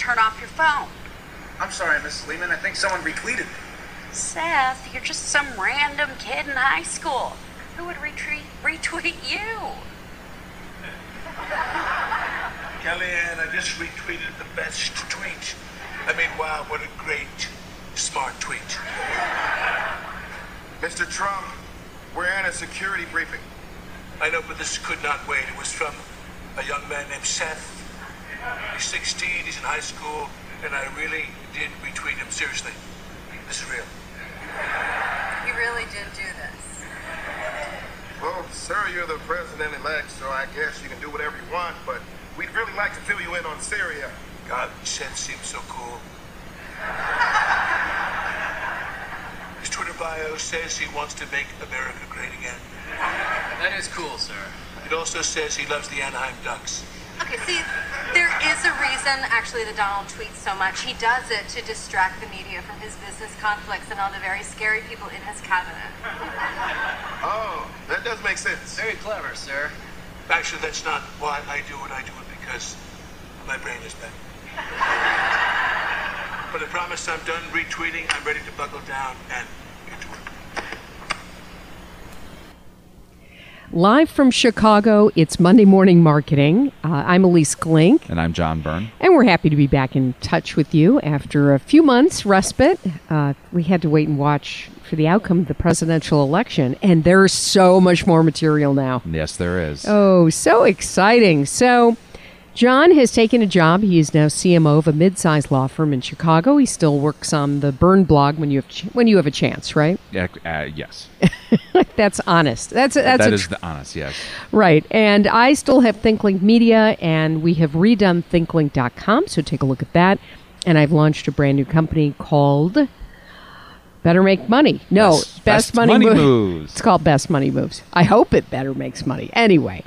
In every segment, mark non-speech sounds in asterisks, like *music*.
turn off your phone. I'm sorry, Mrs. Lehman. I think someone retweeted me. Seth, you're just some random kid in high school. Who would retweet, retweet you? *laughs* Kellyanne, I just retweeted the best tweet. I mean, wow, what a great, smart tweet. *laughs* Mr. Trump, we're in a security briefing. I know, but this could not wait. It was from a young man named Seth. He's 16, he's in high school, and I really did retweet him. Seriously. This is real. You really did do this. Well, sir, you're the president-elect, so I guess you can do whatever you want, but we'd really like to fill you in on Syria. God, Seth seems so cool. His Twitter bio says he wants to make America great again. That is cool, sir. It also says he loves the Anaheim Ducks. Okay, see, there is a reason actually that Donald tweets so much. He does it to distract the media from his business conflicts and all the very scary people in his cabinet. Oh, that does make sense. Very clever, sir. Actually, that's not why I do it. I do it because my brain is bad. *laughs* But I promise I'm done retweeting. I'm ready to buckle down and get to work. Live from Chicago, it's Monday Morning Marketing. Uh, I'm Ilyce Glink, And I'm John Byrne. and we're happy to be back in touch with you after a few months respite. Uh, we had to wait and watch for the outcome of the presidential election, and there's so much more material now. Yes, there is. Oh, so exciting. So, John has taken a job. He is now CMO of a mid-sized law firm in Chicago. He still works on the Burn blog when you have ch- when you have a chance, right? Yeah, uh, yes. *laughs* That's honest. That's that's That a is tr- the honest, yes. Right. And I still have Think Glink Media, and we have redone thinkglink.com. So take a look at that. And I've launched a brand new company called Better Make Money. No, Best- Best Money Mo- Moves. It's called Best Money Moves. I hope it better makes money. Anyway,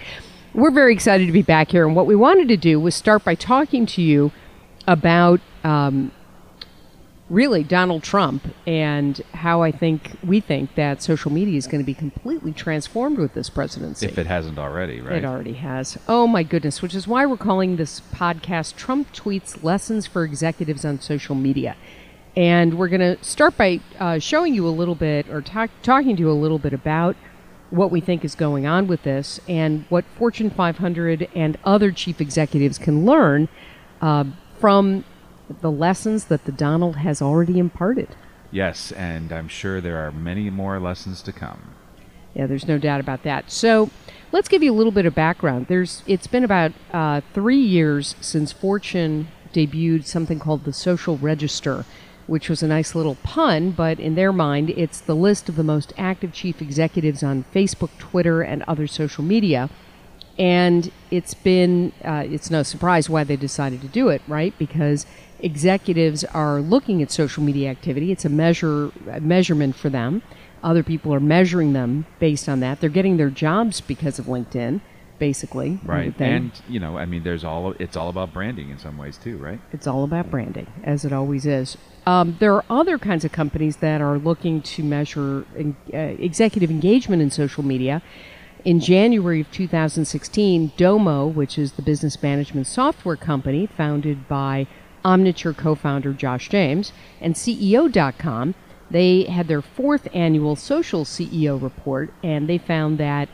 we're very excited to be back here. And what we wanted to do was start by talking to you about um, really Donald Trump and how I think we think that social media is going to be completely transformed with this presidency. If it hasn't already, right? It already has. Oh my goodness, which is why we're calling this podcast Trump Tweets Lessons for Executives on Social Media. And we're going to start by uh, showing you a little bit or talk, talking to you a little bit about what we think is going on with this and what Fortune 500 and other chief executives can learn uh, from the lessons that the Donald has already imparted. Yes, and I'm sure there are many more lessons to come. Yeah, there's no doubt about that. So let's give you a little bit of background. There's it's been about uh, three years since Fortune debuted something called the Social Register, which was a nice little pun, but in their mind, it's the list of the most active chief executives on Facebook, Twitter, and other social media. And it's been uh, it's no surprise why they decided to do it, right? Because executives are looking at social media activity. It's a measure a measurement for them. Other people are measuring them based on that. They're getting their jobs because of LinkedIn, basically. Right. And, you know, I mean, there's all, it's all about branding in some ways too, right? It's all about branding, as it always is. Um, there are other kinds of companies that are looking to measure en- uh, executive engagement in social media. In January of 2016, Domo, which is the business management software company founded by Omniture co founder Josh James, and CEO.com, they had their fourth annual social CEO report, and they found that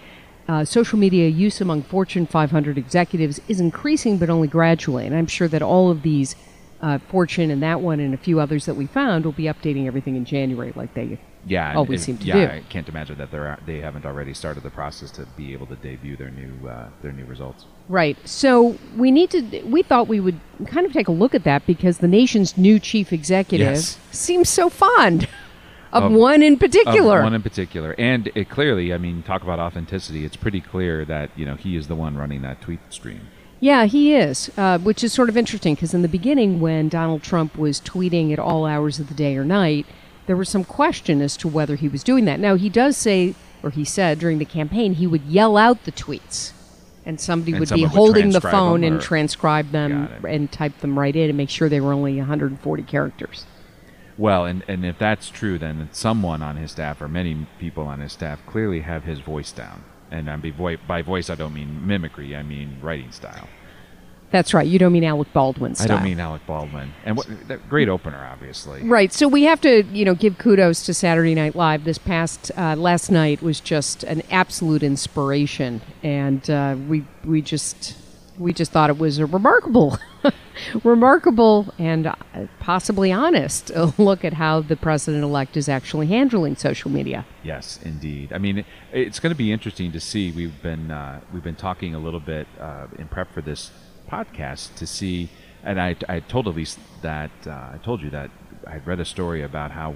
uh, social media use among Fortune 500 executives is increasing, but only gradually. And I'm sure that all of these, uh, Fortune and that one and a few others that we found, will be updating everything in January, like they Yeah. and always seem to yeah, do. I can't imagine that they're, they haven't already started the process to be able to debut their new, uh, their new results. Right. So we need to. We thought we would kind of take a look at that because the nation's new chief executive Yes. seems so fond of, Of- one in Of particular. one in particular. And it clearly, I mean, talk about authenticity. It's pretty clear that, you know, he is the one running that tweet stream. Yeah, he is, uh, which is sort of interesting because in the beginning, when Donald Trump was tweeting at all hours of the day or night, there was some question as to whether he was doing that. Now, he does say, or he said during the campaign, he would yell out the tweets, and somebody And would be would holding the phone and transcribe them and type them right in and make sure they were only 140 characters. Well, and, and if that's true, then someone on his staff or many people on his staff clearly have his voice down. And I'm be voi- by voice, I don't mean mimicry, I mean writing style. That's right. You don't mean Alec Baldwin style. I don't mean Alec Baldwin. And what, great opener, obviously. Right. So we have to, you know, give kudos to Saturday Night Live. This past uh, last night was just an absolute inspiration, and uh, we we just we just thought it was a remarkable, *laughs* remarkable and uh, possibly honest *laughs* look at how the president elect is actually handling social media. Yes, indeed. I mean, it's going to be interesting to see. We've been uh, we've been talking a little bit uh, in prep for this podcast to see, and I, I told Ilyce that uh, I told you that I had read a story about how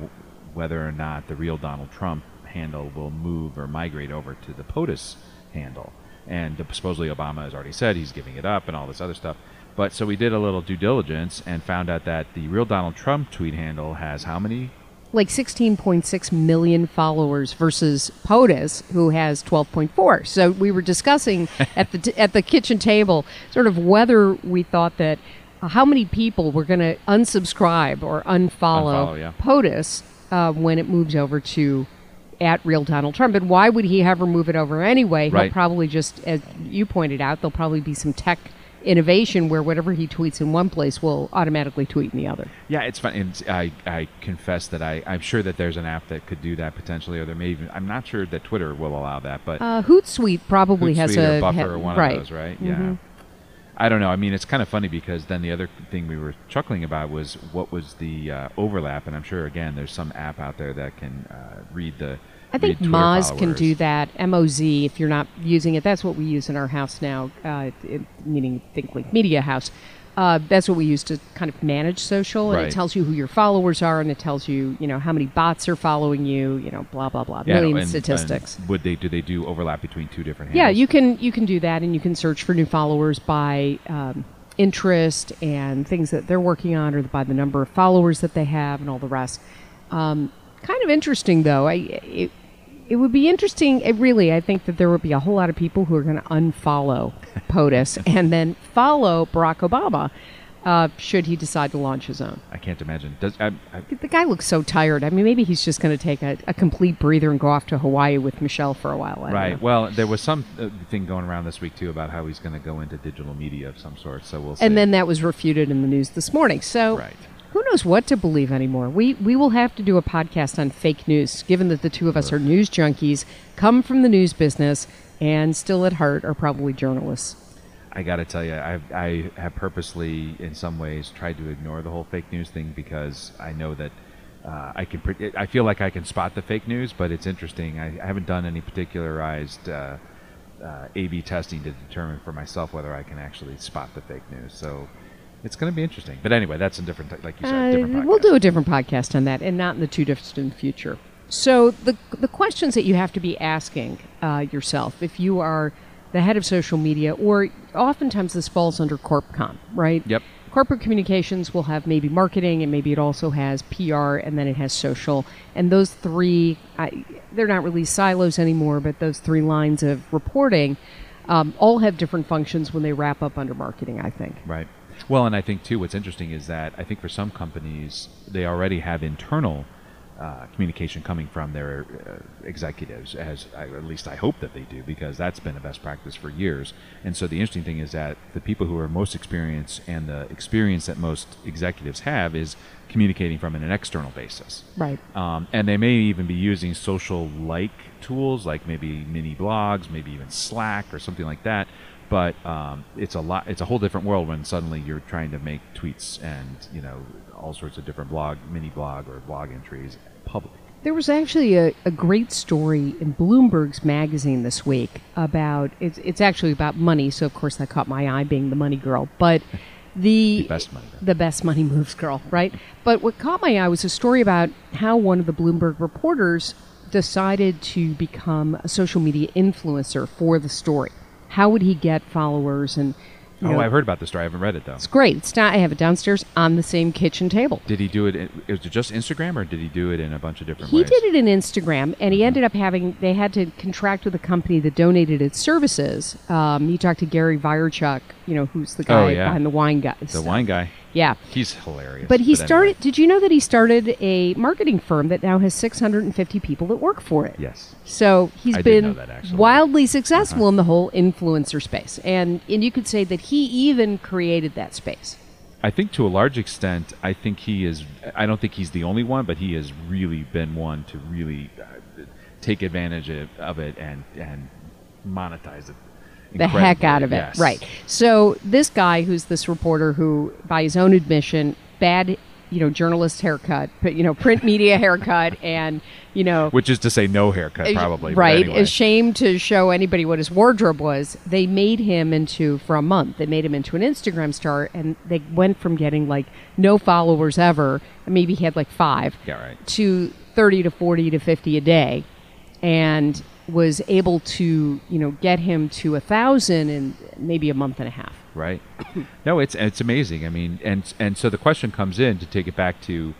whether or not the real Donald Trump handle will move or migrate over to the POTUS handle, and supposedly Obama has already said he's giving it up and all this other stuff. But so we did a little due diligence and found out that the real Donald Trump tweet handle has how many Like 16.6 million followers versus POTUS, who has 12.4. So we were discussing *laughs* at the t- at the kitchen table sort of whether we thought that uh, how many people were going to unsubscribe or unfollow, Unfollow, yeah. POTUS uh, when it moves over to at real Donald Trump. And why would he ever move it over anyway? He'll probably just, as you pointed out, there'll probably be some tech innovation where whatever he tweets in one place will automatically tweet in the other. Yeah, it's fun. And I, I confess that I, I'm sure that there's an app that could do that potentially, or there may even. I'm not sure that Twitter will allow that, but Uh, Hootsuite probably has Hootsuite a Buffer ha- or one right. of those, right? Mhm. Yeah. I don't know. I mean, it's kind of funny because then the other thing we were chuckling about was what was the uh, overlap, and I'm sure again there's some app out there that can uh, read the. I think read Moz can do that. M O Z. If you're not using it, that's what we use in our house now. Uh, it, meaning Think Glink Media House. Uh, that's what we use to kind of manage social, and Right. it tells you who your followers are, and it tells you, you know, how many bots are following you, you know, blah blah blah, Yeah, million and- statistics. and would they do they do overlap between two different? Yeah, you can you can do that, and you can search for new followers by um, interest and things that they're working on, or by the number of followers that they have, and all the rest. Um, kind of interesting, though. I it, it would be interesting. It really, I think that there would be a whole lot of people who are going to unfollow *laughs* POTUS and then follow Barack Obama. Uh, should he decide to launch his own? I can't imagine. Does I, I, The guy looks so tired. I mean, maybe he's just going to take a, a complete breather and go off to Hawaii with Michelle for a while. I right? Well, there was some uh, thing going around this week too about how he's going to go into digital media of some sort. So we'll see. and then that was refuted in the news this morning. So Right. Knows what to believe anymore? We we will have to do a podcast on fake news, given that the two of us are news junkies, come from the news business, and still at heart are probably journalists. I got to tell you, I, I have purposely, in some ways, tried to ignore the whole fake news thing because I know that uh, I can. Pre- I feel like I can spot the fake news, but it's interesting. I, I haven't done any particularized uh, uh, A/B testing to determine for myself whether I can actually spot the fake news. So it's going to be interesting. But anyway, that's a different, like you said, Uh, different. we'll do a different podcast on that, and not in the too distant future. So the the questions that you have to be asking uh, yourself if you are the head of social media, or oftentimes this falls under CorpCom, right? Yep. Corporate communications will have maybe marketing, and maybe it also has PR, and then it has social. And those three, I, they're not really silos anymore, but those three lines of reporting um, all have different functions when they wrap up under marketing. I think. Right. Well, and I think too, what's interesting is that I think for some companies they already have internal uh, communication coming from their uh, executives, as I, at least I hope that they do, because that's been a best practice for years. And so the interesting thing is that the people who are most experienced and the experience that most executives have is communicating from an external basis. Right. Um, and they may even be using social like tools like maybe mini blogs, maybe even Slack or something like that. But um, it's a lot. It's a whole different world when suddenly you're trying to make tweets and you know all sorts of different blog, mini blog or blog entries public. There was actually a, a great story in Bloomberg's magazine this week about it's it's actually about money, so of course that caught my eye being the money girl. But *laughs* the, The best money girl. the best money moves girl, right? But what caught my eye was a story about how one of the Bloomberg reporters decided to become a social media influencer for the story. How would he get followers and you Oh, I've heard about this story. I haven't read it though. it's great. It's not, I have it downstairs on the same kitchen table. Did he do it? In, was it just Instagram, or did he do it in a bunch of different He ways? did it in Instagram, and he ended up having. They had to contract with a company that donated its services. Um, he talked to Gary Vaynerchuk, you know, who's the guy Oh, yeah. behind the wine guy. The wine guy. Yeah. He's hilarious. But he anyway. started. Did you know that he started a marketing firm that now has 650 people that work for it? Yes. So he's I been that. Uh-huh. wildly successful in the whole influencer space, and and you could say that he even created that space. I think to a large extent, I think he is. I don't think he's the only one, but he has really been one to really uh, take advantage of, of it and and monetize it. The heck out of it. Yes. Right. So this guy, who's this reporter, who by his own admission, bad, you know, journalist haircut, but you know, print media *laughs* haircut, and you know, Which is to say, no haircut, probably. right, anyway. ashamed to show anybody what his wardrobe was. They made him into for a month. They made him into an Instagram star, and they went from getting like no followers ever, maybe he had like five, Yeah, right. to thirty to forty to fifty a day, and was able to you know get him to a thousand in maybe a month and a half. right? *coughs* no, it's it's amazing. I mean, and and so the question comes in to take it back to,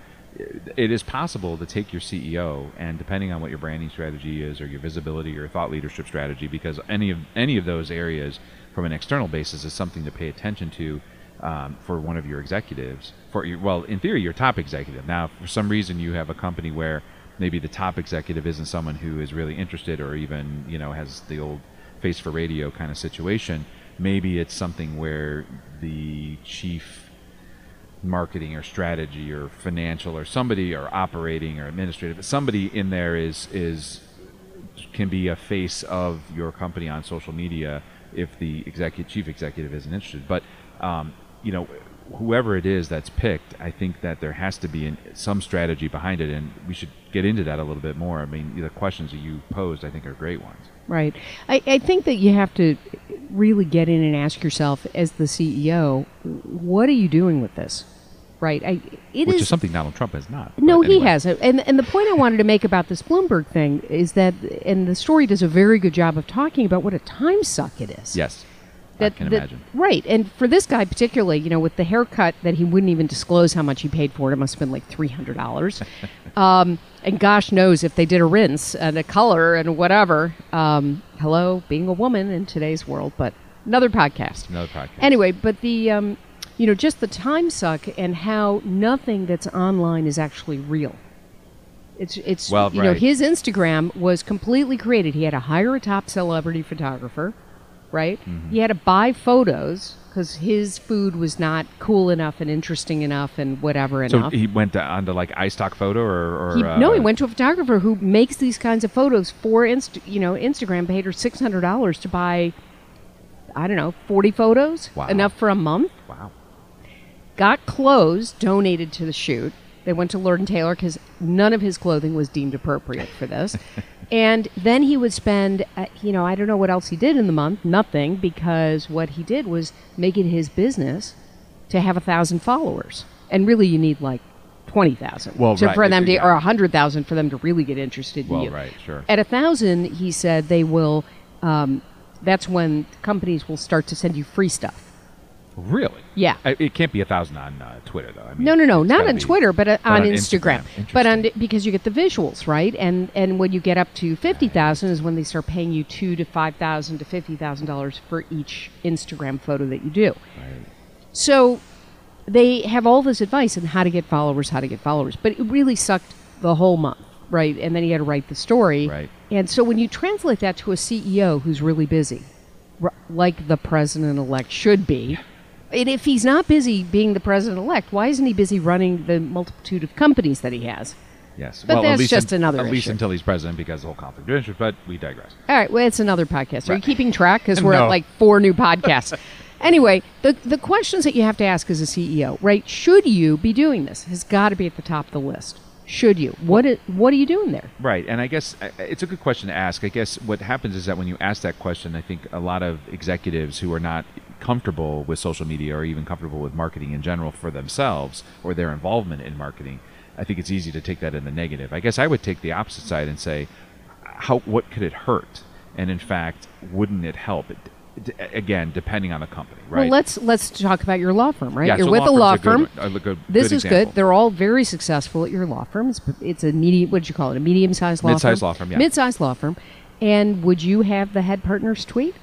it is possible to take your CEO and depending on what your branding strategy is or your visibility or thought leadership strategy, because any of any of those areas from an external basis is something to pay attention to. Um, for one of your executives, for your, well, in theory, your top executive. Now, for some reason, you have a company where maybe the top executive isn't someone who is really interested, or even you know has the old face for radio kind of situation. Maybe it's something where the chief marketing or strategy or financial or somebody or operating or administrative somebody in there is is can be a face of your company on social media if the executive chief executive isn't interested but um, you know whoever it is that's picked i think that there has to be an, some strategy behind it and we should get into that a little bit more i mean the questions that you posed i think are great ones Right. I, I think that you have to really get in and ask yourself, as the CEO, what are you doing with this? Right. I, it which is- is something donald trump has not No, but he hasn't. And and the point I wanted to make about this Bloomberg thing is that, and the story does a very good job of talking about what a time suck it is. yes That, i can that- imagine Right. And for this guy particularly, you know, with the haircut that he wouldn't even disclose how much he paid for it, it must have been like three hundred dollars. *laughs* um, and gosh knows if they did a rinse and a color and whatever. Um, hello, being a woman in today's world, but another podcast. another podcast Anyway, but the um, you know just the time suck and how nothing that's online is actually real. It's it's Well, you know his Instagram was completely created. He had to hire a top celebrity photographer, right? Mm-hmm. He had to buy photos because his food was not cool enough and interesting enough and whatever So enough. he went to, onto like iStock photo or, or He- uh, no, he went to a photographer who makes these kinds of photos for Inst- you know Instagram. Paid her six hundred dollars to buy, I don't know, forty photos, Wow. enough for a month. Wow. got clothes donated to the shoot. They went to Lord and Taylor because none of his clothing was deemed appropriate for this. and then he would spend, uh, you know, I don't know what else he did in the month, nothing, because what he did was make it his business to have a thousand followers. And really, you need like twenty thousand Well, to, right, for them to, yeah. or a hundred thousand for them to really get interested in Well, you. right, sure. At a thousand, he said they will. Um, that's when companies will start to send you free stuff. Really? Yeah. I, it can't be a thousand on uh, Twitter though. I mean, No, no, no, not on be- Twitter, but, uh, but on, on Instagram. Instagram. But on because you get the visuals, right? And and when you get up to fifty thousand is when they start paying you two to five thousand to fifty thousand dollars for each Instagram photo that you do. Right. So they have all this advice on how to get followers, how to get followers, but it really sucked the whole month, right? And then he had to write the story, Right. And so when you translate that to a CEO who's really busy, like the president elect should be. And if he's not busy being the president elect, why isn't he busy running the multitude of companies that he has? Yes. But well, at that's least just un- another At least issue. until he's president because the whole conflict of interest. But we digress. All right, well, it's another podcast. Are you Right. keeping track? Because *laughs* we're No. at like four new podcasts. *laughs* anyway, the the questions that you have to ask as a CEO, right? Should you be doing this? Has got to be at the top of the list. Should you? What i- What are you doing there? Right, and I guess it's a good question to ask. I guess what happens is that when you ask that question, I think a lot of executives who are not comfortable with social media or even comfortable with marketing in general for themselves or their involvement in marketing, I think it's easy to take that in the negative. I guess I would take the opposite side and say, how what could it hurt? And in fact, wouldn't it help? It, d- again, depending on the company, right? Well, let's let's talk about your law firm, right? Yeah, You're so with law a law a good firm. a good- this good is example. good. They're all very successful at your law firm. It's, it's a medium. What did you call it? A medium-sized law Mid-sized firm. law firm, yeah. Mid-sized law firm. And would you have the head partners tweet?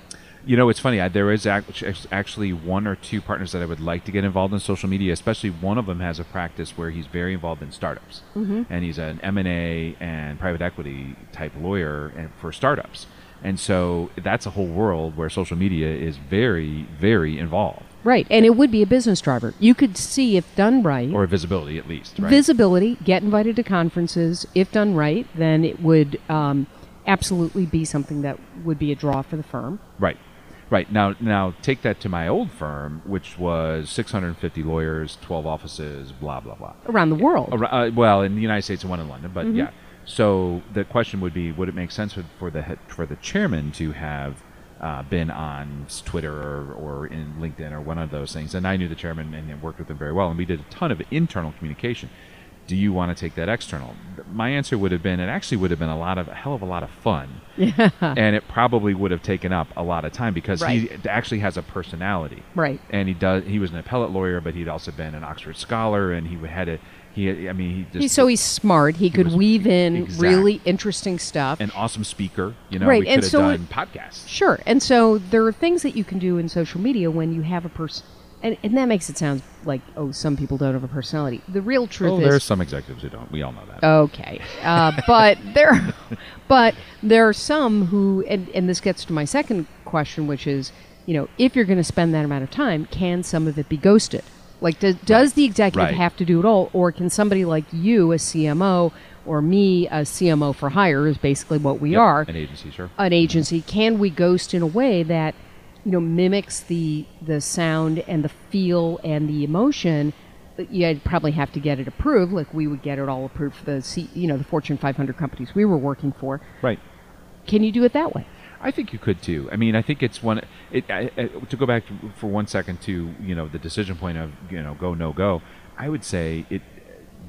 You know, it's funny. I, there is actually one or two partners that I would like to get involved in social media. Especially one of them has a practice where he's very involved in startups, Mm-hmm. and he's an M and A and private equity type lawyer and for startups. And so that's a whole world where social media is very, very involved, Right, and it would be a business driver. You could see if done right, or visibility at least. Right? visibility, get invited to conferences. If done right, then it would um, absolutely be something that would be a draw for the firm. Right. Right. Now now take that to my old firm, which was 650 lawyers, 12 offices, blah blah blah. Around the world. Uh, well, in the United States and one in London, Mm-hmm. but yeah. So the question would be, would it make sense for, for the for the chairman to have uh, been on Twitter or, or in LinkedIn or one of those things? And I knew the chairman and worked with him very well, and we did a ton of internal communication. Do you want to take that external? My answer would have been, it actually would have been a lot of a hell of a lot of fun, and it probably would have taken up a lot of time because he actually has a personality Right. and he does. He was an appellate lawyer, but he'd also been an Oxford scholar, and he had a he. I mean, he just He's, so he's smart. He could was- weave in exact- really interesting stuff. an awesome speaker. You know, Right, we and could have so done podcasts. Sure. And so there are things that you can do in social media when you have a person, and, and that makes it sound like, oh, some people don't have a personality. The real truth Well, is. there's some executives who don't. We all know that. Okay, uh, *laughs* but there, but there are some who, and, and this gets to my second question, which is, you know, if you're going to spend that amount of time, can some of it be ghosted? Like, does, does the executive Right. have to do it all, or can somebody like you, a CMO, or me, a CMO for hire, is basically what we Yep, are, an agency, sure. an agency? Can we ghost in a way that, you know, mimics the the sound and the feel and the emotion? You'd probably have to get it approved, like we would get it all approved for the C, you know the Fortune 500 companies we were working for. Right. Can you do it that way? I think you could too. I mean, I think it's one. It, I, I, to go back to, for one second to you know the decision point of you know go no go. I would say it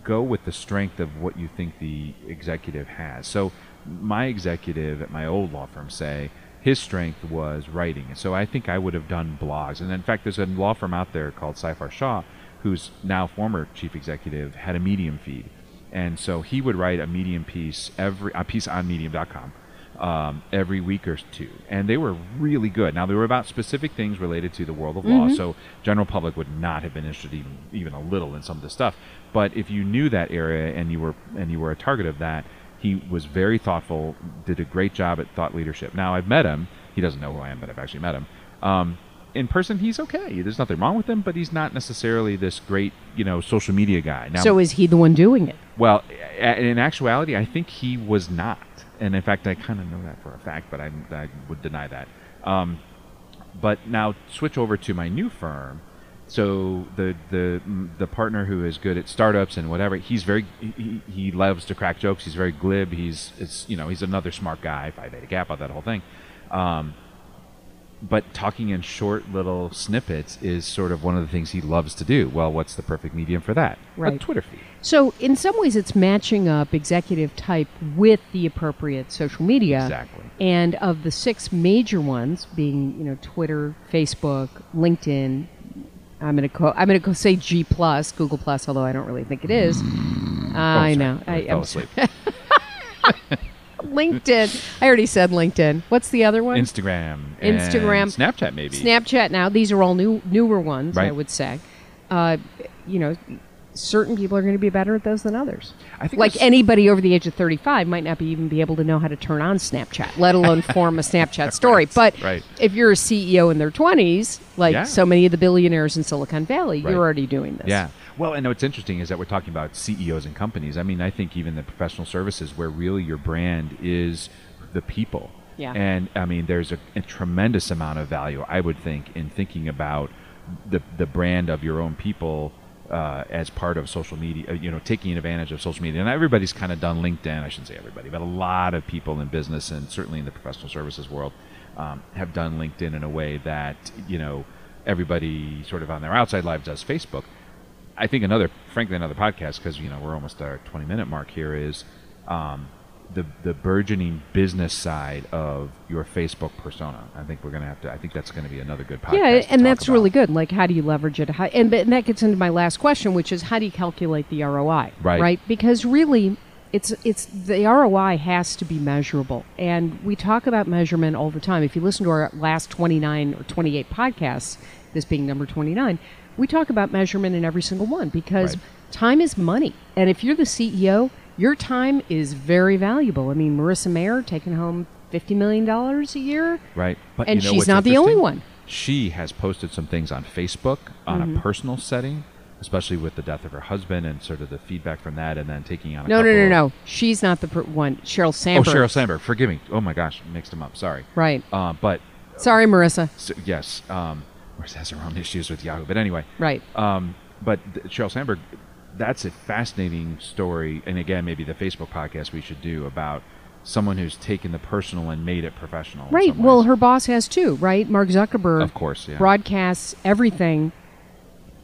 go with the strength of what you think the executive has. So my executive at my old law firm say his strength was writing, and so I think I would have done blogs. And in fact, there's a law firm out there called Seyfarth Shaw, who's now former chief executive, had a Medium feed, and so he would write a Medium piece every a piece on Medium.com um, every week or two, and they were really good. Now they were about specific things related to the world of law, so general public would not have been interested even even a little in some of the stuff. But if you knew that area and you were and you were a target of that, he was very thoughtful, did a great job at thought leadership. Now I've met him; he doesn't know who I am, but I've actually met him. Um, in person, he's okay. There's nothing wrong with him, but he's not necessarily this great, you know, social media guy. Now, so is he the one doing it? well, in actuality, I think he was not, and in fact, I kind of know that for a fact, but I, I would deny that. Um, but now switch over to my new firm. So the the the partner who is good at startups and whatever, he's very he, he loves to crack jokes. He's very glib. He's it's you know he's another smart guy. Phi Beta Kappa, that whole thing. Um, but talking in short little snippets is sort of one of the things he loves to do. Well, what's the perfect medium for that? A Right. Twitter feed. So in some ways, it's matching up executive type with the appropriate social media. Exactly. And of the six major ones, being you know Twitter, Facebook, LinkedIn, I'm gonna co- I'm gonna go say G plus, Google plus, although I don't really think it is. Oh, I know. I, I, fell asleep. *laughs* LinkedIn. I already said LinkedIn. What's the other one? Instagram, and Instagram. Snapchat, maybe. Snapchat. Now these are all new newer ones. I would say. Uh, you know, certain people are going to be better at those than others. I think like anybody over the age of 35 might not be even be able to know how to turn on Snapchat, let *laughs* alone form a Snapchat story. But right. if you're a CEO in their 20s, like Yeah. so many of the billionaires in Silicon Valley, Right. you're already doing this. Yeah. Well, and what's interesting is that we're talking about CEOs and companies. I mean, I think even the professional services where really your brand is the people. Yeah. And I mean, there's a, a tremendous amount of value, I would think, in thinking about the the brand of your own people uh, as part of social media. uh, You know, taking advantage of social media. And everybody's kind of done LinkedIn. I shouldn't say everybody, but a lot of people in business and certainly in the professional services world um, have done LinkedIn in a way that you know everybody sort of on their outside lives does Facebook. I think another, frankly, another podcast because you know we're almost at our twenty minute mark here is um, the the burgeoning business side of your Facebook persona. I think we're gonna have to. I think that's going to be another good podcast. Yeah, and that's about. really good. Like, how do you leverage it? How, and, and that gets into my last question, which is how do you calculate the ROI? Right. Right? Because really, it's it's the ROI has to be measurable, and we talk about measurement all the time. If you listen to our last twenty nine or twenty eight podcasts, this being number twenty nine, we talk about measurement in every single one because Right. time is money, and if you're the CEO, your time is very valuable. I mean, Marissa Mayer taking home fifty million dollars a year, Right. But And you know she's not the only one. She has posted some things on Facebook on Mm-hmm. a personal setting, especially with the death of her husband and sort of the feedback from that, and then taking on a No, no, no, no. She's not the per- one. Sheryl Sandberg. Oh, Sheryl Sandberg. Forgive me. Oh my gosh, mixed them up. Sorry. Right. Uh, but Sorry, Marissa. so, yes, um, Marissa has her own issues with Yahoo. But anyway, Right. Um, but th- Sheryl Sandberg, that's a fascinating story. And again, maybe the Facebook podcast we should do about someone who's taken the personal and made it professional. Right. Well, her boss has too, right? Mark Zuckerberg. Of course, yeah. Broadcasts everything,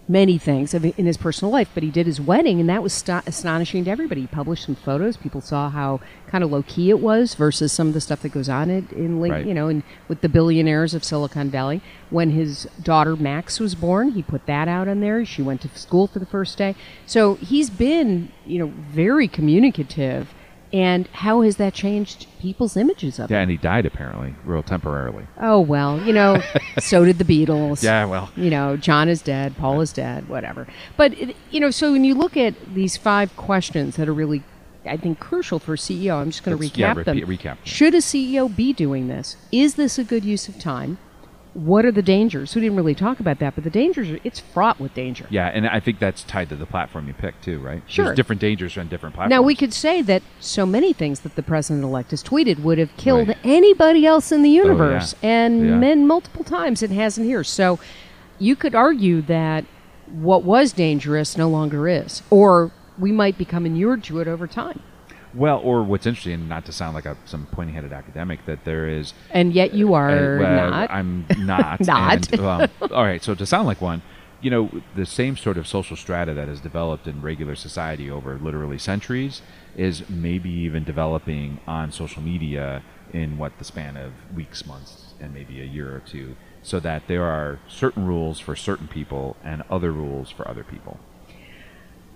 many things of in his personal life, but he did his wedding, and that was sta- astonishing to everybody. He published some photos. People saw how kind of low key it was versus some of the stuff that goes on in, in link, Right. you know, and with the billionaires of Silicon Valley. When his daughter Max was born, he put that out on there. She went to school for the first day. So he's been, you know, very communicative. And how has that changed people's images of him? yeah, and he died apparently, real temporarily. Oh well, you know, *laughs* so did the Beatles. Yeah, well, You know, John is dead, Paul is dead, whatever. But it, you know, so when you look at these five questions that are really, I think, crucial for a CEO, I'm just going to recap yeah, them. repeat- recap. Should a CEO be doing this? Is this a good use of time? What are the dangers? We didn't really talk about that, but the dangers are it's fraught with danger. yeah, and I think that's tied to the platform you picked too, right? Sure. There's different dangers on different platforms. Now we could say that so many things that the president-elect has tweeted would have killed Right. anybody else in the oh, universe, and Yeah. men multiple times it hasn't here. So you could argue that what was dangerous no longer is, or we might become inured to it over time. Well, or what's interesting, not to sound like a, some pointy-headed academic, that there is And yet you are Uh, not. I'm *laughs* not. Not. And, um, all right. So to sound like one, you know, the same sort of social strata that has developed in regular society over literally centuries is maybe even developing on social media in what the span of weeks, months, and maybe a year or two, so that there are certain rules for certain people and other rules for other people.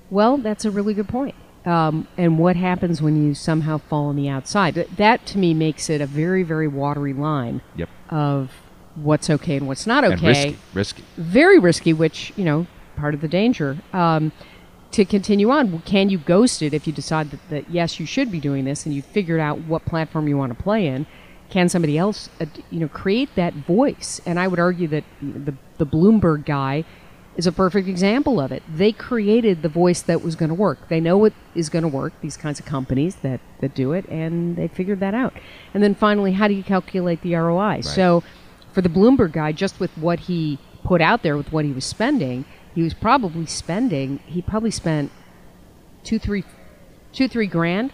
Well, that's a really good point. Um, and what happens when you somehow fall on the outside? That, that to me makes it a very, very watery line Yep. of what's okay and what's not okay. And risky. Risky. very risky, which you know, part of the danger. Um, to continue on, can you ghost it if you decide that, that yes, you should be doing this, and you figured out what platform you want to play in? Can somebody else, uh, you know, create that voice? And I would argue that the the Bloomberg guy is a perfect example of it. They created the voice that was going to work. They know what is going to work. These kinds of companies that that do it, and they figured that out. And then finally, how do you calculate the ROI? So for the Bloomberg guy, just with what he put out there, with what he was spending, he was probably spending. He probably spent two, three, two, three grand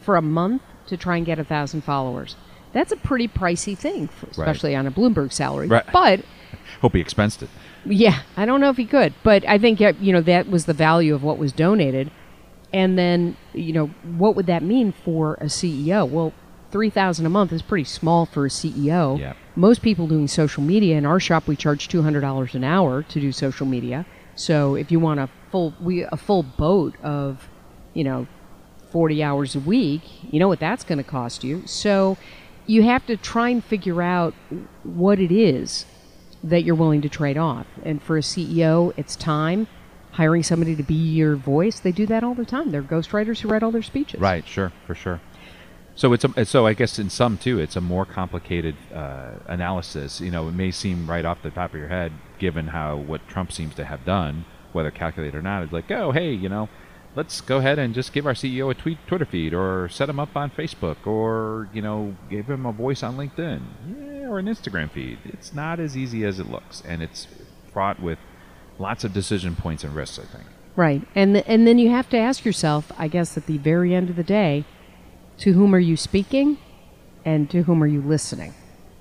for a month to try and get a thousand followers. That's a pretty pricey thing, for, especially on a Bloomberg salary. Right. But Hope he expensed it. yeah, I don't know if he could, but I think you know that was the value of what was donated. And then you know what would that mean for a CEO? Well, three thousand a month is pretty small for a CEO. Yeah. Most people doing social media in our shop, we charge two hundred dollars an hour to do social media. So if you want a full we a full boat of, you know, 40 hours a week, you know what that's going to cost you. So you have to try and figure out what it is that you're willing to trade off. And for a CEO, it's time. Hiring somebody to be your voice, they do that all the time. They're ghostwriters who write all their speeches. Right, sure, for sure. So it's a, so I guess in some too, it's a more complicated uh, analysis. You know, it may seem right off the top of your head, given how what Trump seems to have done, whether calculated or not. It's like, oh, hey, you know, let's go ahead and just give our CEO a tweet Twitter feed, or set him up on Facebook, or you know, give him a voice on LinkedIn, or an Instagram feed. It's not as easy as it looks, and it's fraught with lots of decision points and risks. I think. Right. And th- and then you have to ask yourself, I guess at the very end of the day, to whom are you speaking and to whom are you listening?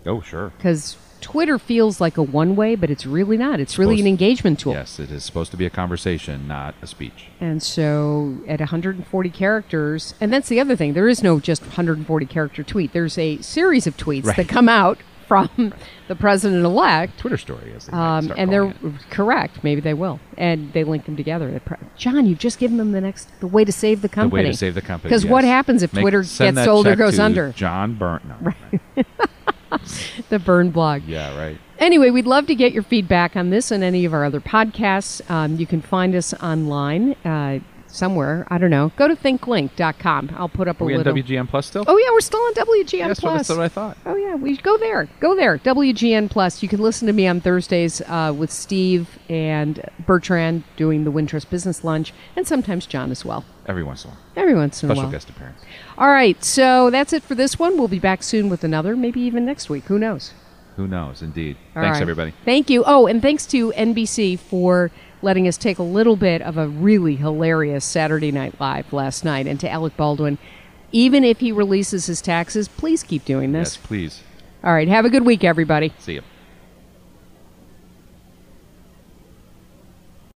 Oh, sure. Cuz Twitter feels like a one way, but it's really not. It's really an engagement tool. Yes, it is supposed to be a conversation, not a speech. And so at 140 characters, and that's the other thing, there is no just 140 character tweet. There's a series of tweets Right. that come out from the president elect. Twitter story, as Um, and they're it. correct. Maybe they will. And they link them together. Pro- John, you've just given them the next the way to save the company. the way to save the company. Because what happens if Make- Twitter gets sold or goes to under? John Burnt. No, right. *laughs* The burn blog. Yeah, right. Anyway, we'd love to get your feedback on this and any of our other podcasts. Um, you can find us online uh, somewhere. I don't know. Go to thinkglink.com. I'll put up Are a we on. WGN Plus still? Oh yeah, we're still on WGN yes, Plus. that's what I thought. Oh yeah, we go there. Go there. WGN Plus. You can listen to me on Thursdays uh, with Steve and Bertrand doing the Wintrust Business Lunch, and sometimes John as well. Every once in a while. Every once in a while. Special guest appearance. All right, so that's it for this one. We'll be back soon with another, maybe even next week. Who knows? Who knows? Indeed. All Thanks, right. everybody. Thank you. Oh, and thanks to NBC for letting us take a little bit of a really hilarious Saturday Night Live last night, and to Alec Baldwin. Even if he releases his taxes, please keep doing this. Yes, please. All right, have a good week, everybody. See you.